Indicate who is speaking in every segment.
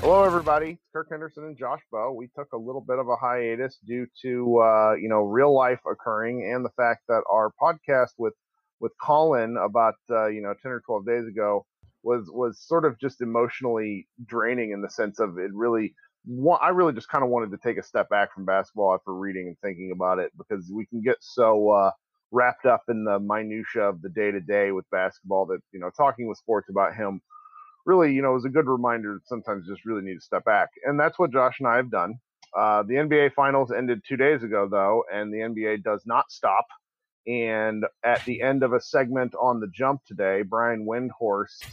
Speaker 1: Hello, everybody. Kirk Henderson and Josh Bowe. We took a little bit of a hiatus due to uh, you know real life occurring and the fact that our podcast with with Colin about uh, you know ten or twelve days ago was was sort of just emotionally draining in the sense of it really. I really just kind of wanted to take a step back from basketball after reading and thinking about it because we can get so uh, wrapped up in the minutia of the day to day with basketball that you know talking with sports about him really, you know, was a good reminder that sometimes you just really need to step back. And that's what Josh and I have done. Uh, the NBA finals ended two days ago, though, and the NBA does not stop. And at the end of a segment on the jump today, Brian Windhorst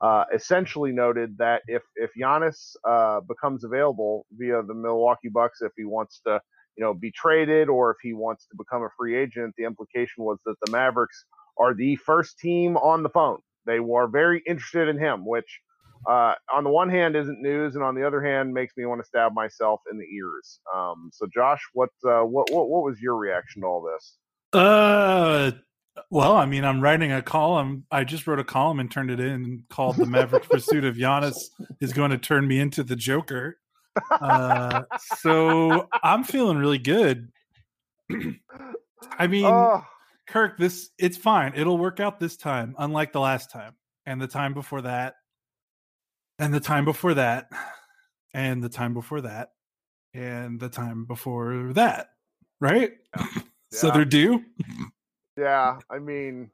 Speaker 1: uh, essentially noted that if if Giannis uh, becomes available via the Milwaukee Bucks, if he wants to, you know, be traded or if he wants to become a free agent, the implication was that the Mavericks are the first team on the phone they were very interested in him, which uh, on the one hand isn't news, and on the other hand makes me want to stab myself in the ears. Um, so, Josh, what, uh, what what what was your reaction to all this?
Speaker 2: Uh, well, I mean, I'm writing a column. I just wrote a column and turned it in called "The Maverick Pursuit of Giannis is going to turn me into the Joker." Uh, so I'm feeling really good. I mean, oh. Kirk, this it's fine. It'll work out this time, unlike the last time, and the time before that, and the time before that, and the time before that, and the time before that. Right? Yeah. so they're due.
Speaker 1: Yeah, I mean,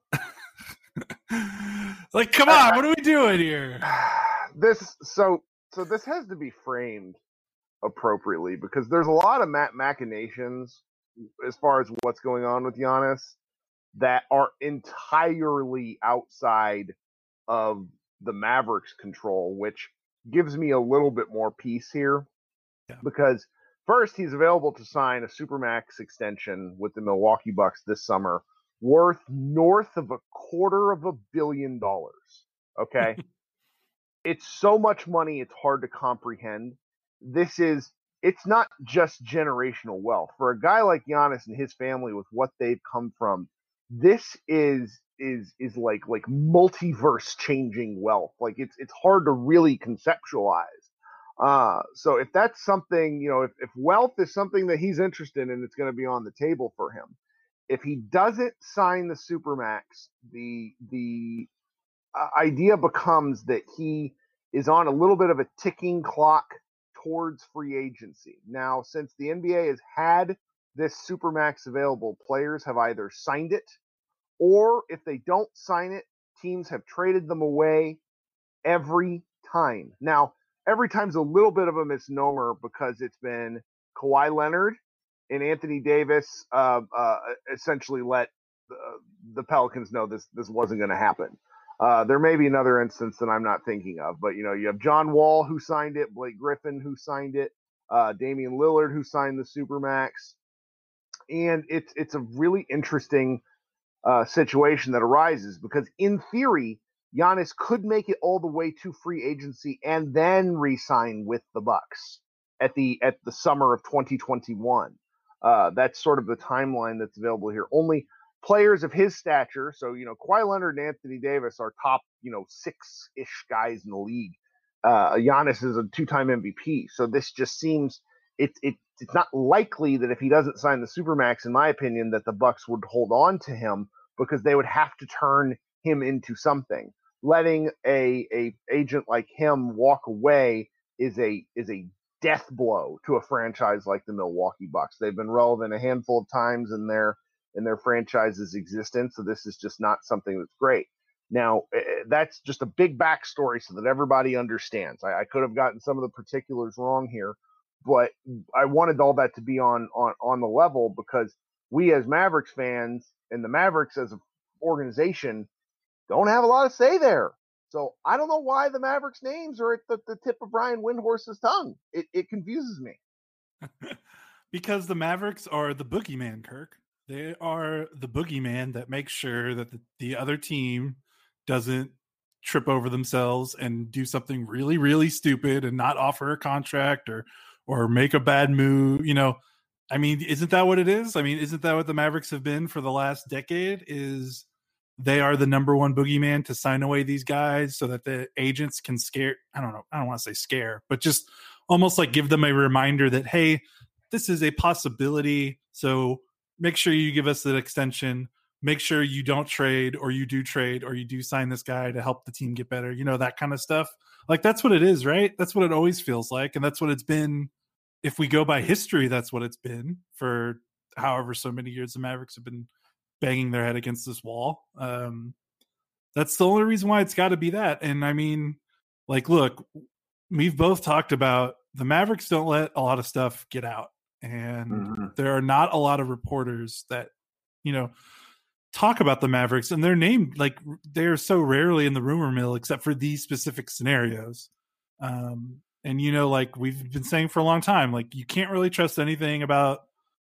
Speaker 2: like, come on, what are we doing here?
Speaker 1: This so so this has to be framed appropriately because there's a lot of machinations as far as what's going on with Giannis that are entirely outside of the Mavericks control, which gives me a little bit more peace here. Yeah. Because first, he's available to sign a Supermax extension with the Milwaukee Bucks this summer worth north of a quarter of a billion dollars. Okay. it's so much money, it's hard to comprehend. This is, it's not just generational wealth. For a guy like Giannis and his family, with what they've come from, this is is is like like multiverse changing wealth. Like it's it's hard to really conceptualize. Uh so if that's something you know if, if wealth is something that he's interested in it's going to be on the table for him. If he doesn't sign the supermax the the uh, idea becomes that he is on a little bit of a ticking clock towards free agency. Now since the nba has had this Supermax available, players have either signed it or if they don't sign it teams have traded them away every time. Now, every time's a little bit of a misnomer because it's been Kawhi Leonard and Anthony Davis uh, uh, essentially let the, the, Pelicans know this this wasn't going to happen. Uh, there may be another instance that I'm not thinking of, but you know, you have John Wall who signed it, Blake Griffin who signed it, uh, Damian Lillard who signed the supermax, and it's it's a really interesting uh, situation that arises because in theory, Giannis could make it all the way to free agency and then re-sign with the Bucks at the at the summer of 2021. Uh, that's sort of the timeline that's available here. Only players of his stature, so you know, Kawhi Leonard and Anthony Davis are top, you know, six ish guys in the league. Uh, Giannis is a two time MVP, so this just seems it, it it's not likely that if he doesn't sign the supermax, in my opinion, that the Bucks would hold on to him because they would have to turn him into something. Letting a a agent like him walk away is a is a death blow to a franchise like the Milwaukee Bucks. They've been relevant a handful of times in their in their franchise's existence, so this is just not something that's great. Now, eh, eh, that's just a big backstory so that everybody understands. I, I could have gotten some of the particulars wrong here, but I wanted all that to be on on on the level because we as Mavericks fans and the Mavericks as an organization don't have a lot of say there. So I don't know why the Mavericks names are at the, the tip of Brian Windhorst's tongue. It, it confuses me.
Speaker 2: because the Mavericks are the boogeyman, Kirk. They are the boogeyman that makes sure that the, the other team doesn't trip over themselves and do something really, really stupid and not offer a contract or or make a bad move. You know, I mean, isn't that what it is? I mean, isn't that what the Mavericks have been for the last decade? Is they are the number one boogeyman to sign away these guys so that the agents can scare I don't know, I don't want to say scare, but just almost like give them a reminder that hey, this is a possibility. So make sure you give us an extension. Make sure you don't trade or you do trade or you do sign this guy to help the team get better. You know, that kind of stuff. Like that's what it is, right? That's what it always feels like. And that's what it's been. If we go by history, that's what it's been for however so many years the Mavericks have been banging their head against this wall. Um, that's the only reason why it's got to be that. And I mean, like, look, we've both talked about the Mavericks don't let a lot of stuff get out, and mm-hmm. there are not a lot of reporters that you know talk about the Mavericks, and they're named like they're so rarely in the rumor mill, except for these specific scenarios. Um, and you know, like we've been saying for a long time, like you can't really trust anything about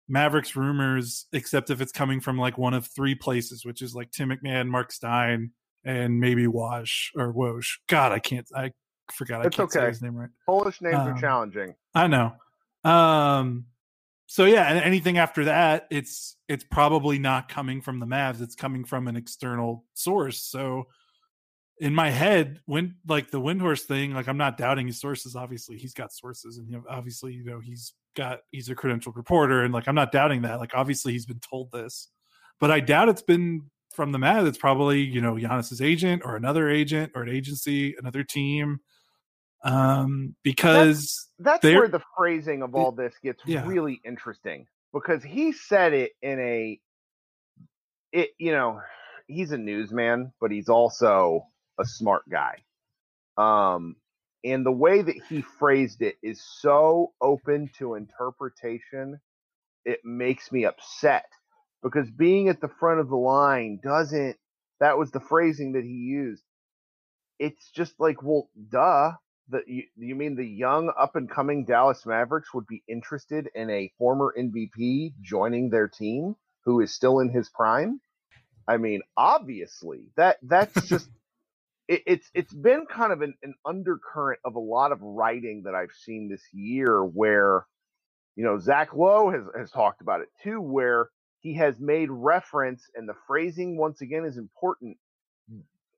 Speaker 2: Mavericks rumors, except if it's coming from like one of three places, which is like Tim McMahon, Mark Stein, and maybe Wash or Woj. God, I can't. I forgot. It's I can't okay. say his name right.
Speaker 1: Polish names um, are challenging.
Speaker 2: I know. Um. So yeah, anything after that, it's it's probably not coming from the Mavs. It's coming from an external source. So in my head, when like the Windhorst thing, like I'm not doubting his sources. Obviously, he's got sources, and obviously, you know, he's got he's a credentialed reporter, and like I'm not doubting that. Like obviously he's been told this, but I doubt it's been from the Mad. It's probably you know Giannis's agent or another agent or an agency, another team. Um, because
Speaker 1: that's, that's where the phrasing of all this gets yeah. really interesting because he said it in a it you know he's a newsman, but he's also a smart guy. Um, and the way that he phrased it is so open to interpretation it makes me upset. Because being at the front of the line doesn't that was the phrasing that he used. It's just like well duh the you, you mean the young up and coming Dallas Mavericks would be interested in a former MVP joining their team who is still in his prime? I mean obviously that that's just it, it's it's been kind of an, an undercurrent of a lot of writing that I've seen this year where you know Zach Lowe has has talked about it too where he has made reference and the phrasing once again is important.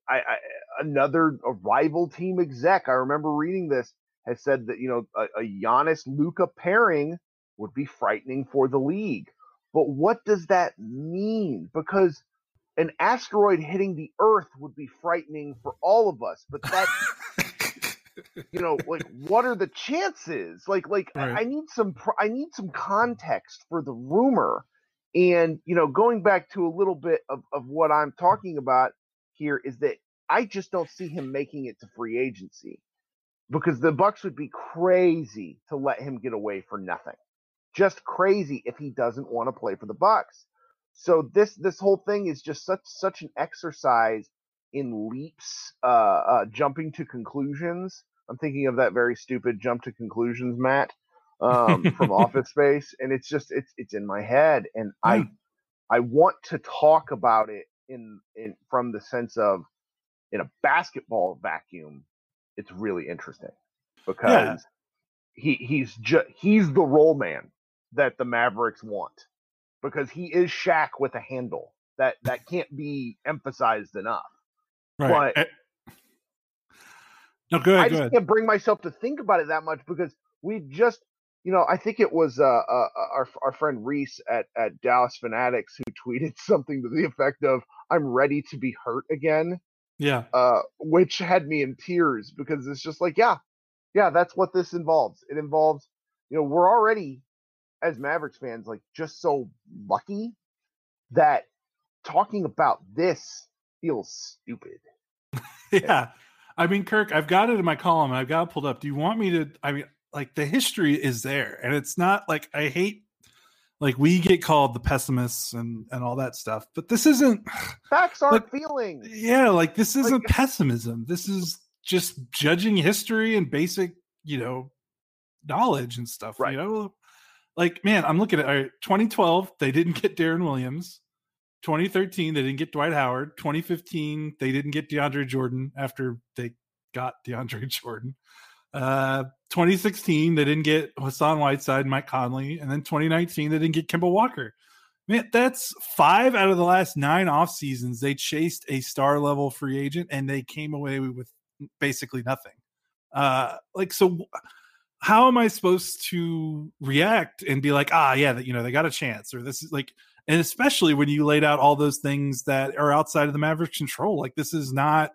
Speaker 1: I, I another a rival team exec I remember reading this has said that you know a, a Giannis Luka pairing would be frightening for the league. But what does that mean? Because an asteroid hitting the Earth would be frightening for all of us. But that, you know, like what are the chances? Like, like right. I need some, I need some context for the rumor. And you know, going back to a little bit of, of what I'm talking about, here is that I just don't see him making it to free agency because the Bucks would be crazy to let him get away for nothing. Just crazy if he doesn't want to play for the Bucks. So this this whole thing is just such such an exercise in leaps, uh, uh, jumping to conclusions. I'm thinking of that very stupid jump to conclusions, mat, um, from Office Space, and it's just it's it's in my head, and. I I want to talk about it in in from the sense of in a basketball vacuum, it's really interesting because yeah. he he's just he's the roll man that the Mavericks want because he is Shaq with a handle. That that can't be emphasized enough. Right. But
Speaker 2: eh no, good.
Speaker 1: I just can't bring myself to think about it that much because we just, you know, I think it was uh, uh, uh, our our friend Reese at at Dallas Fanatics who tweeted something to the effect of "I'm ready to be hurt again."
Speaker 2: Yeah.
Speaker 1: Uh, which had me in tears because it's just like, yeah, yeah, that's what this involves. It involves, you know, we're already as Mavericks fans like just so lucky that talking about this feels stupid.
Speaker 2: yeah. I mean, Kirk, I've got it in my column and I've got it pulled up. Do you want me to? I mean, like the history is there, and it's not like I hate like we get called the pessimists and and all that stuff, but this isn't
Speaker 1: facts aren't like, feelings.
Speaker 2: Yeah, like this isn't like, pessimism. This is just judging history and basic, you know, knowledge and stuff. Right. You know, like man, I'm looking at all right, 2012. They didn't get Deron Williams. 2013, they didn't get Dwight Howard. 2015, they didn't get DeAndre Jordan after they got DeAndre Jordan. Uh, 2016, they didn't get Hassan Whiteside, Mike Conley, and then 2019, they didn't get Kemba Walker. Man, that's five out of the last nine off seasons. They chased a star level free agent and they came away with basically nothing. Uh, like so, how am I supposed to react and be like, ah, yeah, that you know they got a chance, or this is like and especially when you laid out all those things that are outside of the Mavericks' control. Like this is not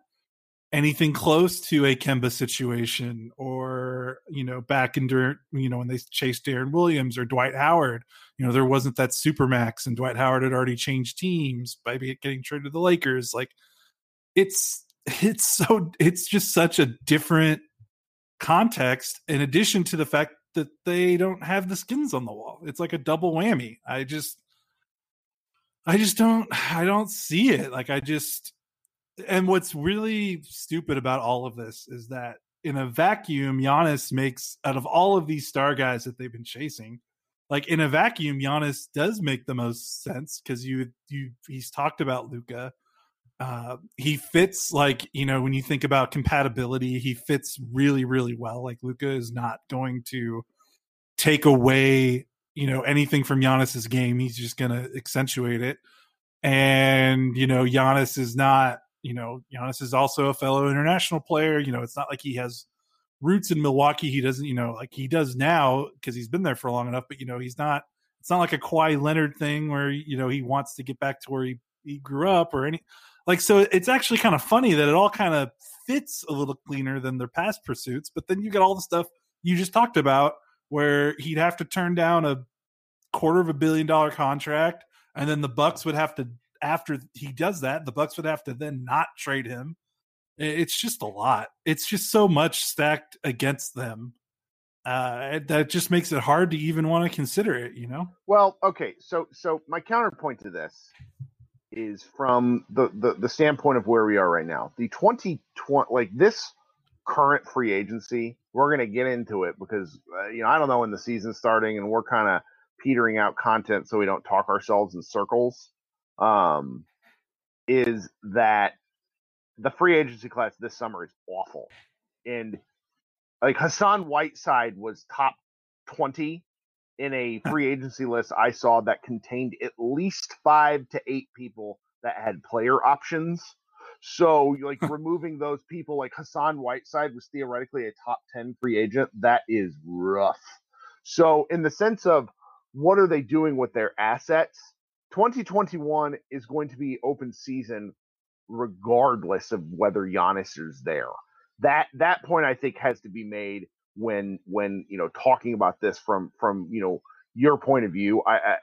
Speaker 2: anything close to a Kemba situation, or you know, back in during you know when they chased Deron Williams or Dwight Howard. You know, there wasn't that supermax, and Dwight Howard had already changed teams by getting traded to the Lakers. Like it's it's so it's just such a different context in addition to the fact that they don't have the skins on the wall. It's like a double whammy. I just I just don't I don't see it. Like I just and what's really stupid about all of this is that in a vacuum, Giannis makes out of all of these star guys that they've been chasing, like in a vacuum, Giannis does make the most sense because you you he's talked about Luka. Uh, he fits like you know when you think about compatibility, he fits really really well. Like Luka is not going to take away you know anything from Giannis's game. He's just going to accentuate it. And you know, Giannis is not. You know, Giannis is also a fellow international player. You know, it's not like he has roots in Milwaukee. He doesn't. You know, like he does now because he's been there for long enough. But you know, he's not. It's not like a Kawhi Leonard thing where you know he wants to get back to where he, he grew up or any. Like so, it's actually kind of funny that it all kind of fits a little cleaner than their past pursuits. But then you get all the stuff you just talked about where he'd have to turn down a quarter of a billion dollar contract, and then the Bucks would have to after he does that, the Bucks would have to then not trade him. It's just a lot. It's just so much stacked against them. Uh, that just makes it hard to even want to consider it. You know.
Speaker 1: Well, okay. So, so my counterpoint to this is from the, the the standpoint of where we are right now. The 2020, like this current free agency, we're going to get into it because uh, you know I don't know when the season's starting, and we're kind of petering out content so we don't talk ourselves in circles. Um, is that the free agency class this summer is awful, and like Hassan Whiteside was top twenty in a free agency list I saw that contained at least five to eight people that had player options. So, like removing those people, like Hassan Whiteside was theoretically a top 10 free agent. That is rough. So, in the sense of what are they doing with their assets, 2021 is going to be open season regardless of whether Giannis is there. That that point I think has to be made when when you know talking about this from from you know your point of view. I, I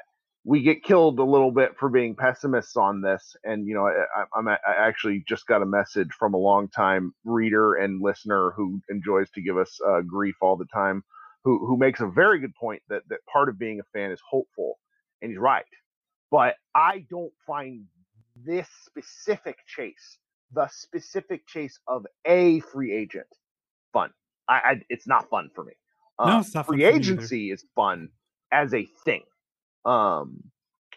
Speaker 1: we get killed a little bit for being pessimists on this. And you know, I, I'm I actually just got a message from a longtime reader and listener who enjoys to give us uh, grief all the time, who who makes a very good point that that part of being a fan is hopeful, and he's right. But I don't find this specific chase, the specific chase of a free agent. I, I it's not fun for me.
Speaker 2: Uh, no,
Speaker 1: free agency is fun as a thing um,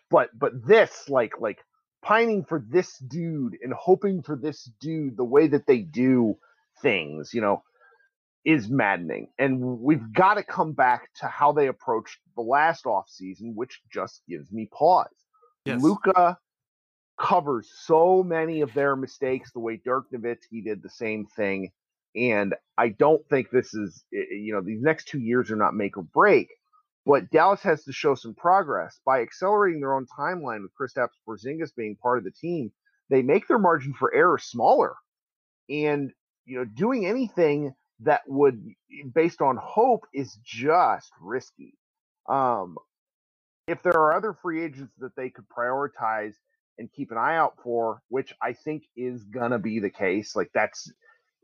Speaker 1: but but this like like pining for this dude and hoping for this dude the way that they do things, you know, is maddening. And we've got to come back to how they approached the last off season, which just gives me pause. Yes. Luka covers so many of their mistakes the way Dirk Nowitzki did the same thing. And I don't think this is, eh, eh, you know, these next two years are not make or break. But Dallas has to show some progress by accelerating their own timeline with Kristaps Porzingis being part of the team. They make their margin for error smaller, and you know, doing anything that would, eh, based on hope, is just risky. Um, if there are other free agents that they could prioritize and keep an eye out for, which I think is gonna be the case, like that's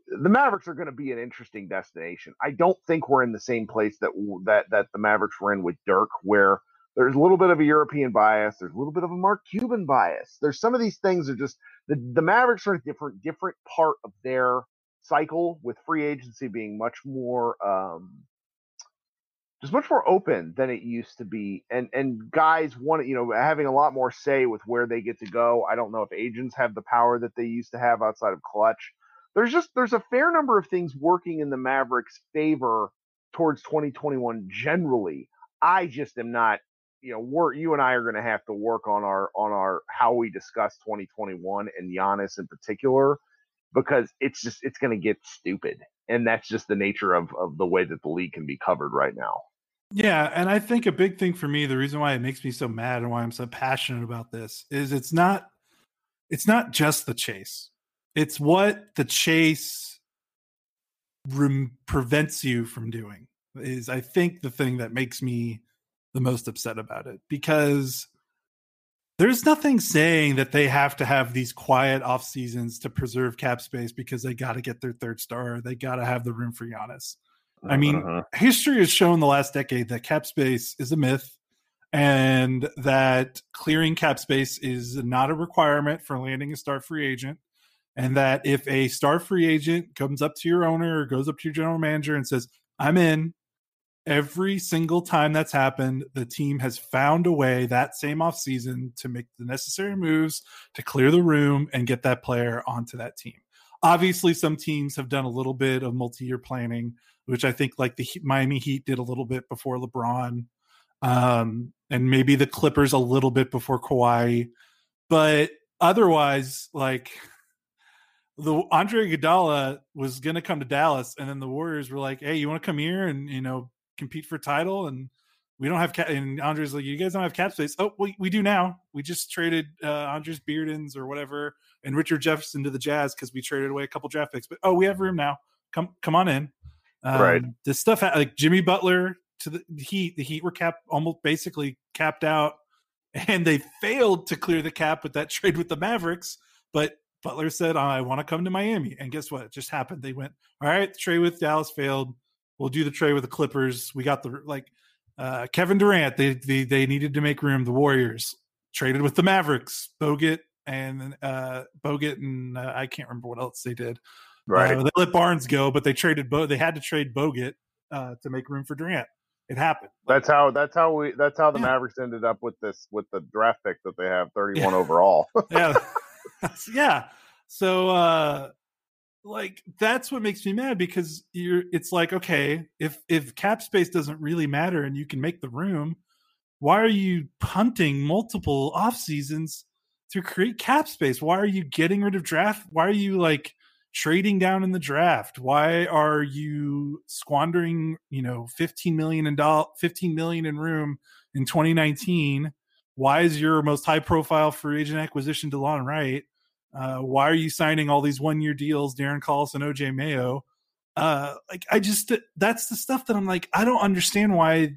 Speaker 1: the Mavericks are going to be an interesting destination. I don't think we're in the same place that that that the Mavericks were in with Dirk, where there's a little bit of a European bias, there's a little bit of a Mark Cuban bias. There's some of these things are just the the Mavericks are a different different part of their cycle with free agency being much more um just much more open than it used to be and and guys want you know having a lot more say with where they get to go i don't know if agents have the power that they used to have outside of Klutch there's just there's a fair number of things working in the Mavericks' favor towards 2021 generally. I just am not, you know, we're you and I are going to have to work on our on our how we discuss 2021 and Giannis in particular because it's just it's going to get stupid, and that's just the nature of of the way that the league can be covered right now.
Speaker 2: Yeah, and I think a big thing for me, the reason why it makes me so mad and why I'm so passionate about this is it's not it's not just the chase it's what the chase rem- prevents you from doing is i think the thing that makes me the most upset about it because there's nothing saying that they have to have these quiet off seasons to preserve cap space because they got to get their third star. They got to have the room for Giannis. I mean, uh-huh. history has shown the last decade that cap space is a myth and that clearing cap space is not a requirement for landing a star free agent and that if a star free agent comes up to your owner or goes up to your general manager and says, I'm in, every single time that's happened, the team has found a way that same offseason to make the necessary moves to clear the room and get that player onto that team. Obviously, some teams have done a little bit of multi year planning, which I think like the Miami Heat did a little bit before LeBron, um, and maybe the Clippers a little bit before Kawhi. But otherwise, like the Andre Iguodala was going to come to Dallas, and then the Warriors were like, "Hey, you want to come here and you know compete for title?" And we don't have cap. And Andre's like, "You guys don't have cap space." Oh, we we do now. We just traded uh, Andris Biedrins or whatever, and Richard Jefferson to the Jazz because we traded away a couple draft picks. But oh, we have room now. Come come on in. Um, right. This stuff like Jimmy Butler to the Heat. The Heat were capped almost basically capped out, and they failed to clear the cap with that trade with the Mavericks. But Butler said, I want to come to Miami. And guess what? It just happened. They went, all right, the trade with Dallas failed. We'll do the trade with the Clippers. We got the, like, uh, Kevin Durant, they, they, they needed to make room. The Warriors traded with the Mavericks, Bogut and, uh, Bogut and uh, I can't remember what else they did. Right. Uh, they let Barnes go, but they traded, Bo- they had to trade Bogut, uh, to make room for Durant. It happened.
Speaker 1: That's how, that's how we, that's how the yeah. Mavericks ended up with this, with the draft pick that they have 31 yeah. overall.
Speaker 2: yeah. yeah. So uh like that's what makes me mad because you're it's like okay, if if cap space doesn't really matter and you can make the room, why are you punting multiple off seasons to create cap space? Why are you getting rid of draft? Why are you like trading down in the draft? Why are you squandering, you know, 15 million in doll 15 million in room in 2019? Why is your most high profile free agent acquisition Delon Wright? Uh, why are you signing all these one year deals, Darren Collison and OJ Mayo? Uh, like I just that's the stuff that I'm like I don't understand why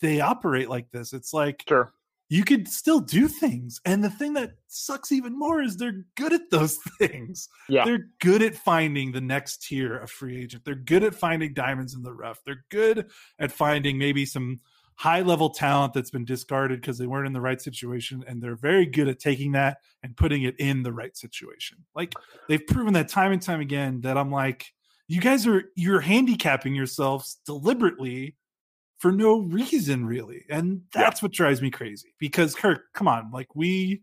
Speaker 2: they operate like this. It's like
Speaker 1: sure
Speaker 2: you could still do things. And the thing that sucks even more is they're good at those things.
Speaker 1: Yeah.
Speaker 2: They're good at finding the next tier of free agent. They're good at finding diamonds in the rough. They're good at finding maybe some high level talent that's been discarded because they weren't in the right situation. And they're very good at taking that and putting it in the right situation. Like they've proven that time and time again that I'm like, you guys are you're handicapping yourselves deliberately for no reason really and that's yeah. what drives me crazy because kirk come on like we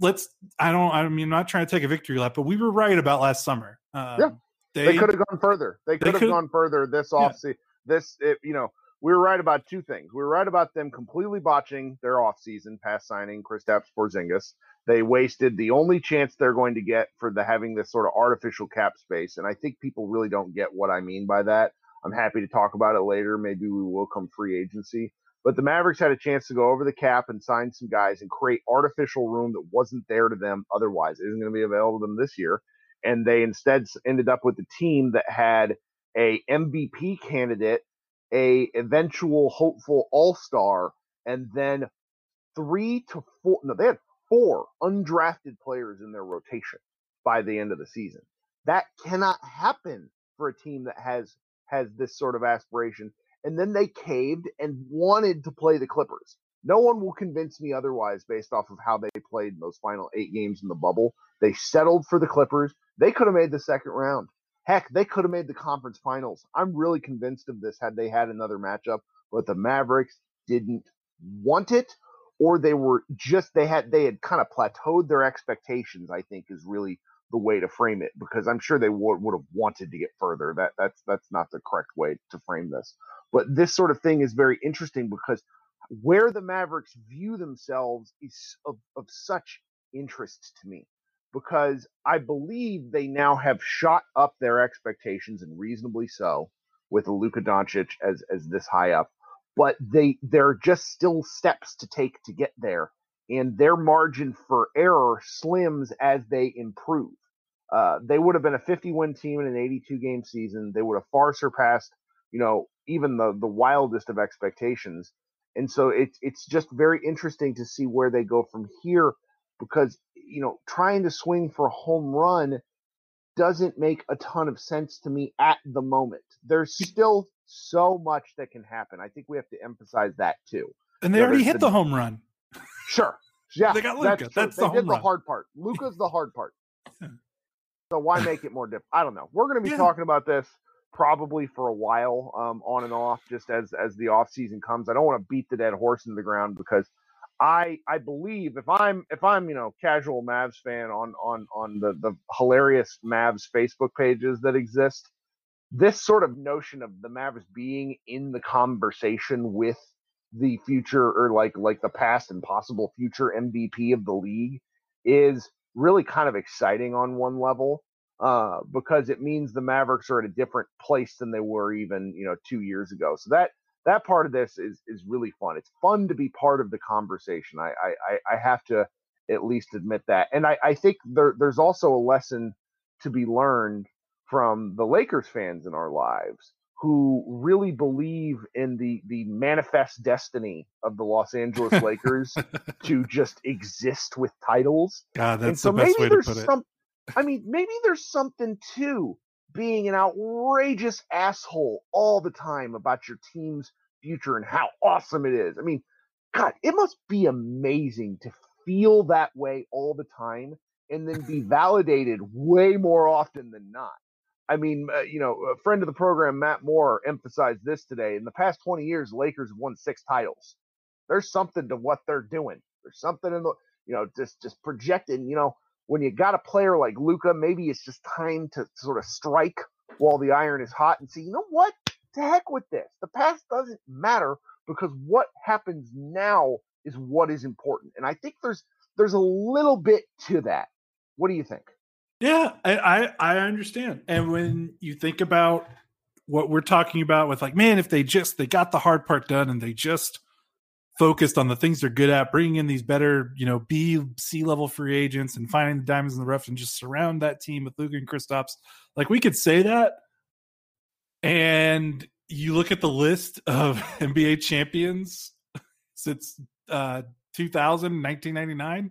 Speaker 2: let's i don't i mean i'm not trying to take a victory lap but we were right about last summer
Speaker 1: um, yeah they, they could have gone further they could have gone further this off yeah. this you know we were right about two things we were right about them completely botching their offseason pass signing Kristaps Porzingis they wasted the only chance they're going to get for the having this sort of artificial cap space and i think people really don't get what i mean by that I'm happy to talk about it later. Maybe we will come free agency. But the Mavericks had a chance to go over the cap and sign some guys and create artificial room that wasn't there to them otherwise. It isn't going to be available to them this year. And they instead ended up with a team that had a MVP candidate, a eventual hopeful All Star, and then three to four. No, they had four undrafted players in their rotation by the end of the season. That cannot happen for a team that has has this sort of aspiration. And then they caved and wanted to play the Clippers. No one will convince me otherwise based off of how they played those final eight games in the bubble. They settled for the Clippers. They could have made the second round. Heck, they could have made the conference finals. I'm really convinced of this had they had another matchup, but the Mavericks didn't want it or they were just they had they had kind of plateaued their expectations, I think is really the way to frame it because I'm sure they would would have wanted to get further. That that's that's not the correct way to frame this. But this sort of thing is very interesting because where the Mavericks view themselves is of, of such interest to me because I believe they now have shot up their expectations and reasonably so with Luka Doncic as as this high up. But they they're just still steps to take to get there and their margin for error slims as they improve. Uh, they would have been a 50 win team in an 82 game season. They would have far surpassed, you know, even the the wildest of expectations. And so it's it's just very interesting to see where they go from here because you know trying to swing for a home run doesn't make a ton of sense to me at the moment. There's still so much that can happen. I think we have to emphasize that too.
Speaker 2: And they already hit the, the home run.
Speaker 1: Sure. Yeah,
Speaker 2: they got Luka. That's, that's
Speaker 1: the
Speaker 2: they did
Speaker 1: the hard part. Luka's the hard part. So why make it more difficult? I don't know. We're going to be yeah. talking about this probably for a while, um, on and off, just as as the off season comes. I don't want to beat the dead horse in the ground because I I believe if I'm if I'm you know casual Mavs fan on on on the the hilarious Mavs Facebook pages that exist, this sort of notion of the Mavs being in the conversation with the future or like like the past and possible future MVP of the league is really kind of exciting on one level uh, because it means the Mavericks are at a different place than they were even you know two years ago. So that that part of this is is really fun. It's fun to be part of the conversation. I I, I have to at least admit that, and I, I think there, there's also a lesson to be learned from the Lakers fans in our lives who really believe in the the manifest destiny of the Los Angeles Lakers to just exist with titles.
Speaker 2: God, that's and so the best maybe way
Speaker 1: there's
Speaker 2: to put
Speaker 1: some, it. I mean, maybe there's something to being an outrageous asshole all the time about your team's future and how awesome it is. I mean, God, it must be amazing to feel that way all the time and then be validated way more often than not. I mean, uh, you know, a friend of the program, Matt Moore, emphasized this today. In the past 20 years, Lakers have won six titles. There's something to what they're doing. There's something in the, you know, just just projecting. You know, when you got a player like Luka, maybe it's just time to sort of strike while the iron is hot and see. You know what? To heck with this. The past doesn't matter because what happens now is what is important. And I think there's there's a little bit to that. What do you think?
Speaker 2: Yeah, I, I, I understand. And when you think about what we're talking about with like, man, if they just they got the hard part done and they just focused on the things they're good at, bringing in these better, you know, B C level free agents and finding the diamonds in the rough and just surround that team with Luka and Kristaps. Like we could say that, and you look at the list of NBA champions since uh, 2000, 1999.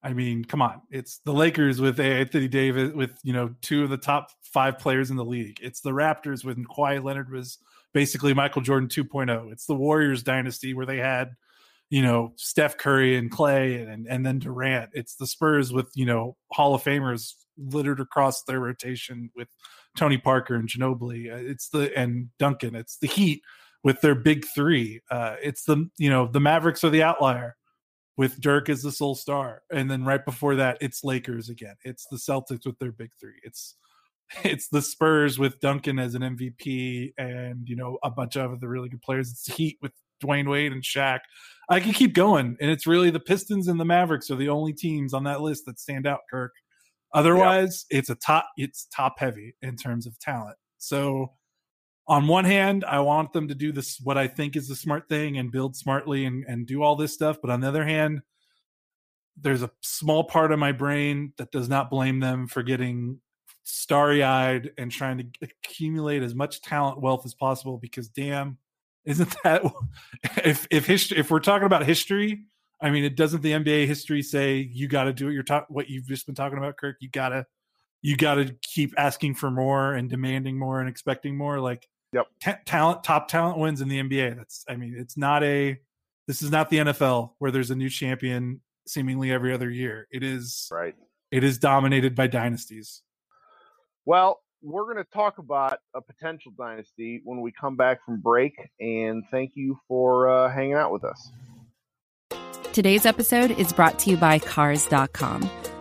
Speaker 2: I mean, come on. It's the Lakers with Anthony Davis, with, you know, two of the top five players in the league. It's the Raptors when Kawhi Leonard was basically Michael Jordan 2.0. It's the Warriors dynasty where they had, you know, Steph Curry and Klay and, and then Durant. It's the Spurs with, you know, Hall of Famers littered across their rotation with Tony Parker and Ginobili. Uh, it's the, and Duncan. It's the Heat with their big three. Uh, it's the, you know, the Mavericks are the outlier with Dirk as the sole star. And then right before that, it's Lakers again. It's the Celtics with their big three. It's, it's the Spurs with Duncan as an MVP and you know a bunch of the really good players. It's Heat with Dwyane Wade and Shaq. I can keep going, and it's really the Pistons and the Mavericks are the only teams on that list that stand out. Kirk. Otherwise, yep. it's a top. It's top heavy in terms of talent. So, on one hand, I want them to do this what I think is the smart thing and build smartly and and do all this stuff. But on the other hand, there's a small part of my brain that does not blame them for getting starry eyed and trying to accumulate as much talent wealth as possible because damn isn't that if if history if we're talking about history i mean it doesn't the nba history say you got to do what you're talking what you've just been talking about kirk? You gotta you gotta keep asking for more and demanding more and expecting more? Like
Speaker 1: yep.
Speaker 2: t- talent top talent wins in the nba that's i mean it's not a this is not the nfl where there's a new champion seemingly every other year. It is
Speaker 1: right.
Speaker 2: it is dominated by dynasties
Speaker 1: well, we're going to talk about a potential dynasty when we come back from break. And thank you for uh, hanging out with us.
Speaker 3: Today's episode is brought to you by Cars.com.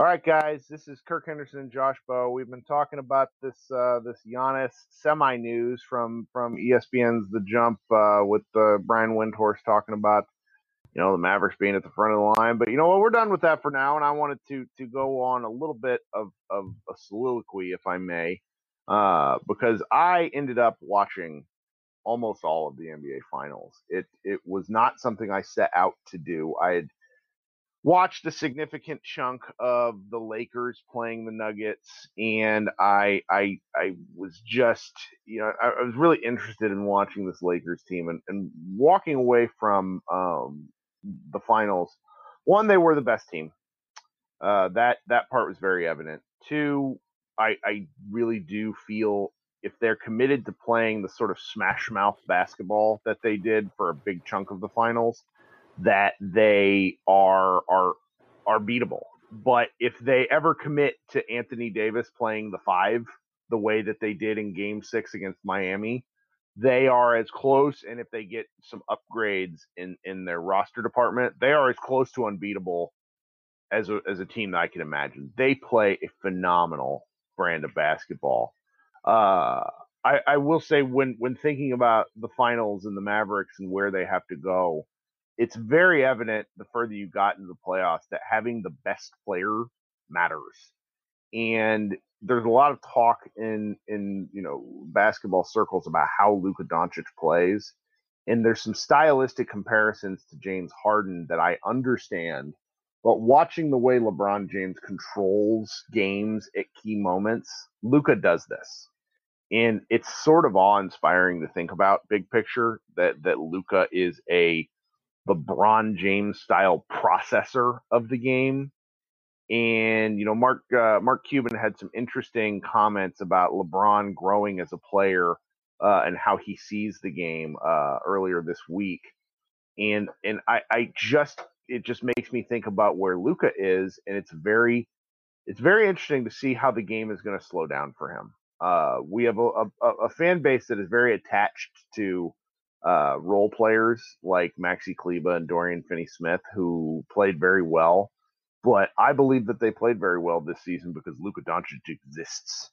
Speaker 1: All right, guys, this is Kirk Henderson and Josh Bowe. We've been talking about this uh, this Giannis semi news from from ESPN's The Jump uh, with uh, Brian Windhorst talking about you know the Mavericks being at the front of the line. But you know what, we're done with that for now, and I wanted to to go on a little bit of of a soliloquy, if I may, uh, because I ended up watching almost all of the NBA Finals. It it was not something I set out to do. I had watched a significant chunk of the Lakers playing the Nuggets, and I I I was just you know I, I was really interested in watching this Lakers team and, and walking away from um, the finals. One, they were the best team. Uh, that that part was very evident. Two, I I really do feel if they're committed to playing the sort of smash mouth basketball that they did for a big chunk of the finals, that they are are are beatable. But if they ever commit to Anthony Davis playing the five the way that they did in game six against Miami, they are as close and if they get some upgrades in in their roster department, they are as close to unbeatable as a as a team that I can imagine. They play a phenomenal brand of basketball. Uh I, I will say when when thinking about the finals and the Mavericks and where they have to go, it's very evident the further you got into the playoffs that having the best player matters. And there's a lot of talk in in you know basketball circles about how Luka Doncic plays, and there's some stylistic comparisons to James Harden that I understand. But watching the way LeBron James controls games at key moments, Luka does this. And it's sort of awe-inspiring to think about big picture that that Luka is a LeBron James style processor of the game. And you know, Mark uh, Mark Cuban had some interesting comments about LeBron growing as a player uh, and how he sees the game uh, earlier this week. And and I, I just it just makes me think about where Luka is, and it's very it's very interesting to see how the game is going to slow down for him. Uh, we have a, a, a fan base that is very attached to uh, role players like Maxi Kleber and Dorian Finney-Smith who played very well. But I believe that they played very well this season because Luka Doncic exists.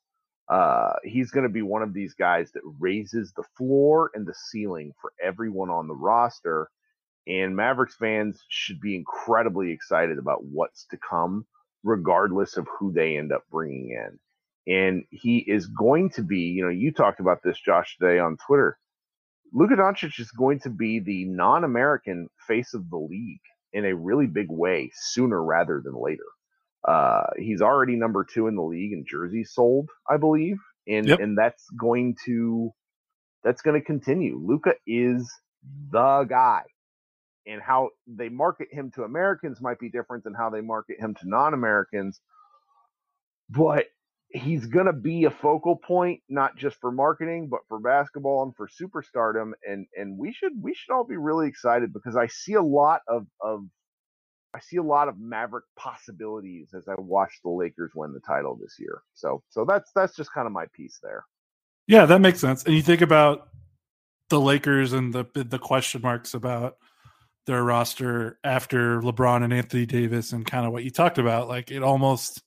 Speaker 1: Uh, he's going to be one of these guys that raises the floor and the ceiling for everyone on the roster. And Mavericks fans should be incredibly excited about what's to come, regardless of who they end up bringing in. And he is going to be, you know, you talked about this, Josh, today on Twitter. Luka Doncic is going to be the non American face of the league in a really big way sooner rather than later. Uh, he's already number two in the league in jerseys sold, I believe, and yep. and that's going to that's going to continue. Luka is the guy, and how they market him to Americans might be different than how they market him to non-Americans, but he's going to be a focal point not just for marketing but for basketball and for superstardom and and we should we should all be really excited because I see a lot of of I see a lot of Maverick possibilities as I watch the Lakers win the title this year. So so that's that's just kind of my piece there.
Speaker 2: Yeah, that makes sense. And you think about the Lakers and the the question marks about their roster after LeBron and Anthony Davis and kind of what you talked about, like it almost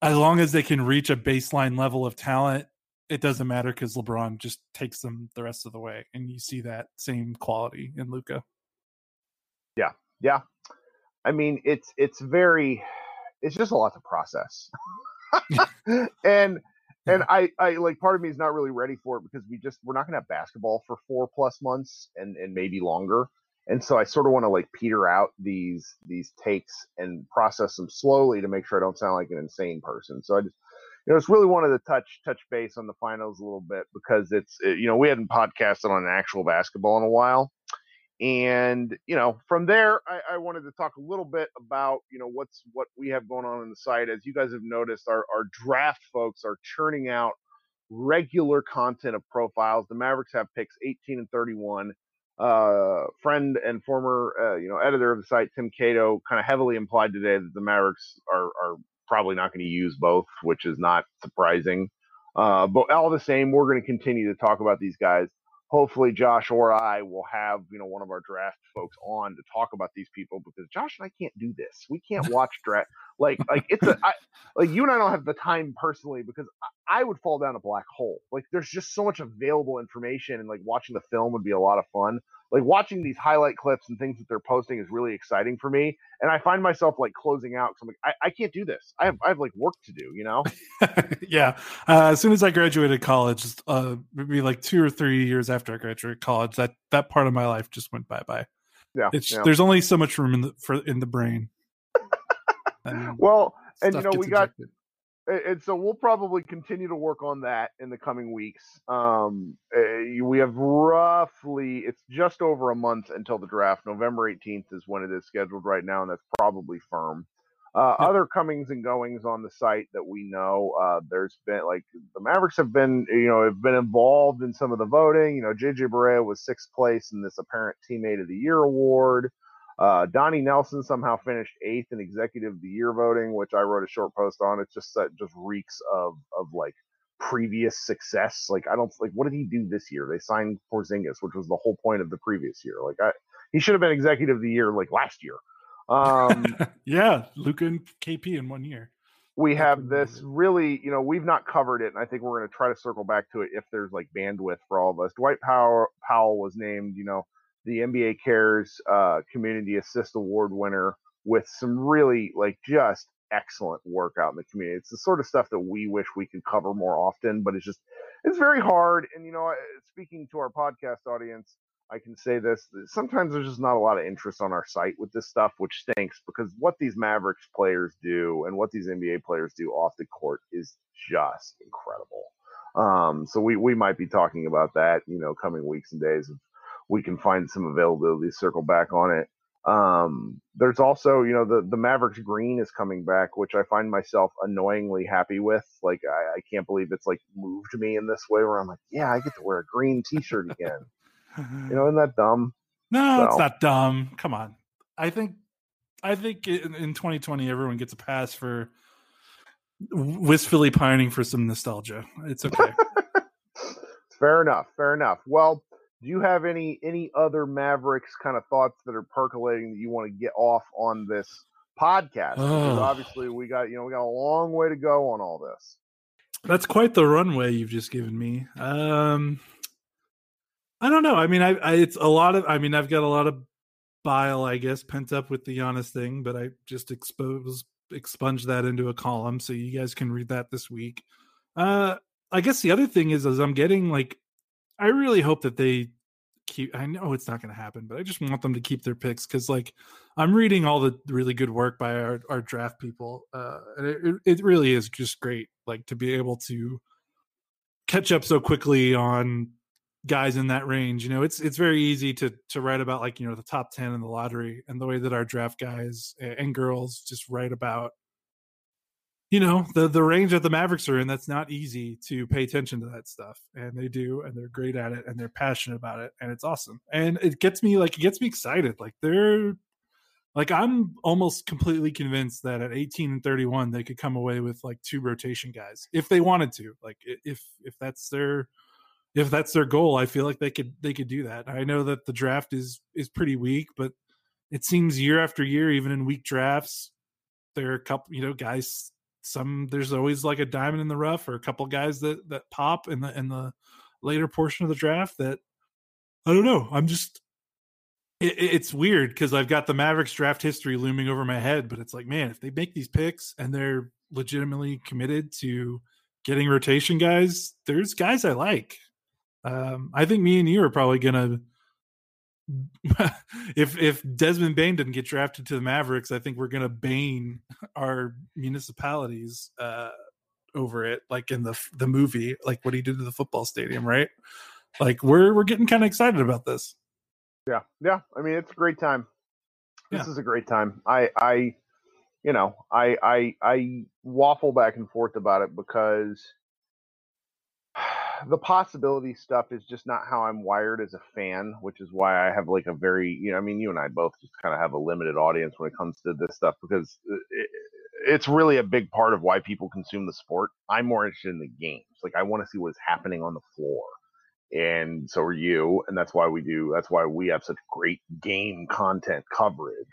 Speaker 2: as long as they can reach a baseline level of talent, it doesn't matter because LeBron just takes them the rest of the way, and you see that same quality in Luka.
Speaker 1: Yeah, yeah. I mean, it's it's very, it's just a lot to process, and and I I like part of me is not really ready for it because we just we're not gonna have basketball for four plus months and and maybe longer and so I sort of want to like peter out these these takes and process them slowly to make sure I don't sound like an insane person. So I just you know, it's really wanted to touch touch base on the finals a little bit because it's it, you know we hadn't podcasted on actual basketball in a while, and you know from there I, I, wanted to talk a little bit about you know what's what we have going on in the site. As you guys have noticed, our our draft folks are churning out regular content of profiles. The Mavericks have picks 18 and 31 uh, friend and former uh, you know editor of the site Tim Cato kind of heavily implied today that the Mavericks are are probably not going to use both, which is not surprising. Uh, but all the same, we're going to continue to talk about these guys hopefully Josh or I will have, you know, one of our draft folks on to talk about these people because Josh and I can't do this. We can't watch draft like like it's a I, like you and I don't have the time personally because I, I, would fall down a black hole. Like there's just so much available information and like watching the film would be a lot of fun like watching these highlight clips and things that they're posting is really exciting for me. And I find myself like closing out because I'm like, I, I, can't do this. I have I have like work to do, you know?
Speaker 2: yeah. Uh, as soon as I graduated college, uh, maybe like two or three years after I graduated college, that that part of my life just went bye bye. Yeah, yeah. there's only so much room in the for in the brain.
Speaker 1: well, and you know we got and so we'll probably continue to work on that in the coming weeks. Um, uh, we have roughly it's just over a month until the draft. November 18th is when it is scheduled right now, and that's probably firm. Uh. Other comings and goings on the site that we know, uh, there's been like the Mavericks have been, you know, have been involved in some of the voting. You know, JJ Barea was sixth place in this apparent teammate of the year award. Uh, Donnie Nelson somehow finished eighth in executive of the year voting, which I wrote a short post on. It's just that just reeks of of like previous success. Like I don't like what did he do this year? They signed Porzingis, which was the whole point of the previous year. Like I, he should have been executive of the year like last year. Um,
Speaker 2: yeah, Luka and KP in one year.
Speaker 1: We have this really, you know, we've not covered it, and I think we're going to try to circle back to it if there's like bandwidth for all of us. Dwight Powell, Powell was named, you know, the NBA Cares uh, Community Assist Award winner with some really like just excellent work out in the community. It's the sort of stuff that we wish we could cover more often, but it's just it's very hard. And you know, speaking to our podcast audience, I can say this: sometimes there's just not a lot of interest on our site with this stuff, which stinks because what these Mavericks players do and what these NBA players do off the court is just incredible. Um, so we we might be talking about that, you know, coming weeks and days of we can find some availability circle back on it. Um, there's also, you know, the, the Mavericks green is coming back, which I find myself annoyingly happy with. Like, I, I can't believe it's like moved me in this way where I'm like, yeah, I get to wear a green t shirt again. you know, isn't that dumb?
Speaker 2: No, so. it's not dumb. Come on. I think, I think in, in 2020, everyone gets a pass for wistfully pining for some nostalgia. It's okay.
Speaker 1: fair enough. Fair enough. Well, do you have any any other Mavericks kind of thoughts that are percolating that you want to get off on this podcast? Because obviously we got you know we got a long way to go on all this.
Speaker 2: That's quite the runway you've just given me. Um, I don't know. I mean, I, I it's a lot of. I mean, I've got a lot of bile, I guess, pent up with the Giannis thing, but I just expose expunge that into a column so you guys can read that this week. Uh, I guess the other thing is, is I'm getting like, I really hope that they keep. I know it's not going to happen, but I just want them to keep their picks because, like, I'm reading all the really good work by our, our draft people, uh, and it, it really is just great, like to be able to catch up so quickly on guys in that range. You know, it's it's very easy to to write about like you know the top ten in the lottery and the way that our draft guys and girls just write about you know the the range that the Mavericks are in. That's not easy to pay attention to that stuff, and they do, and they're great at it, and they're passionate about it, and it's awesome. And it gets me like it gets me excited. Like they're like I'm almost completely convinced that at 18 and 31 they could come away with like two rotation guys if they wanted to. Like if if that's their if that's their goal, I feel like they could they could do that. I know that the draft is is pretty weak, but it seems year after year, even in weak drafts, there are a couple, you know, guys. Some there's always like a diamond in the rough, or a couple guys that that pop in the in the later portion of the draft. That I don't know. I'm just it, it's weird because I've got the Mavericks draft history looming over my head, but it's like, man, if they make these picks and they're legitimately committed to getting rotation guys, there's guys I like. Um, I think me and you are probably gonna. if if Desmond Bane didn't get drafted to the Mavericks, I think we're gonna bane our municipalities uh, over it, like in the the movie, like what he did to the football stadium, right? Like we're we're getting kind of excited about this.
Speaker 1: Yeah, yeah. I mean, it's a great time. This yeah. is a great time. I I you know I I I waffle back and forth about it because the possibility stuff is just not how I'm wired as a fan, which is why I have like a very, you know, I mean, you and I both just kind of have a limited audience when it comes to this stuff because it, it's really a big part of why people consume the sport. I'm more interested in the games. Like, I want to see what's happening on the floor. And so are you. And that's why we do, that's why we have such great game content coverage.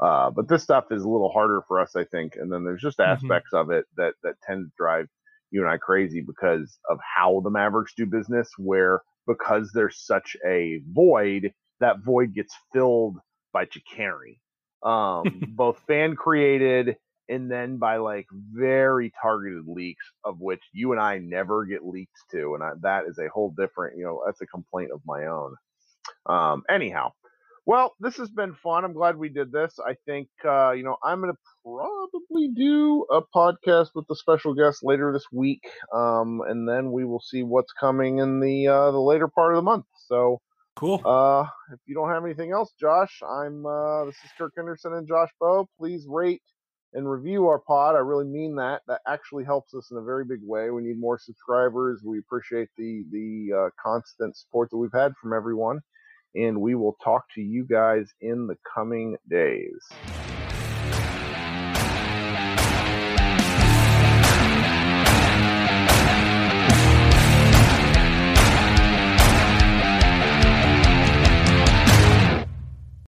Speaker 1: Uh, but this stuff is a little harder for us, I think. And then there's just mm-hmm. aspects mm-hmm. of it that, that tend to drive you and I crazy because of how the Mavericks do business, where because there's such a void, that void gets filled by chicanery. Um, both fan created and then by like very targeted leaks of which you and I never get leaked to. And I, that is a whole different, you know, that's a complaint of my own. Um, anyhow, well, this has been fun. I'm glad we did this. I think, uh, you know, I'm going to probably do a podcast with the special guest later this week. Um, and then we will see what's coming in the, uh, the later part of the month. So,
Speaker 2: cool.
Speaker 1: Uh, if you don't have anything else, Josh, I'm, uh, this is Kirk Henderson and Josh Bowe. Please rate and review our pod. I really mean that. That actually helps us in a very big way. We need more subscribers. We appreciate the, the, uh, constant support that we've had from everyone and we will talk to you guys in the coming days.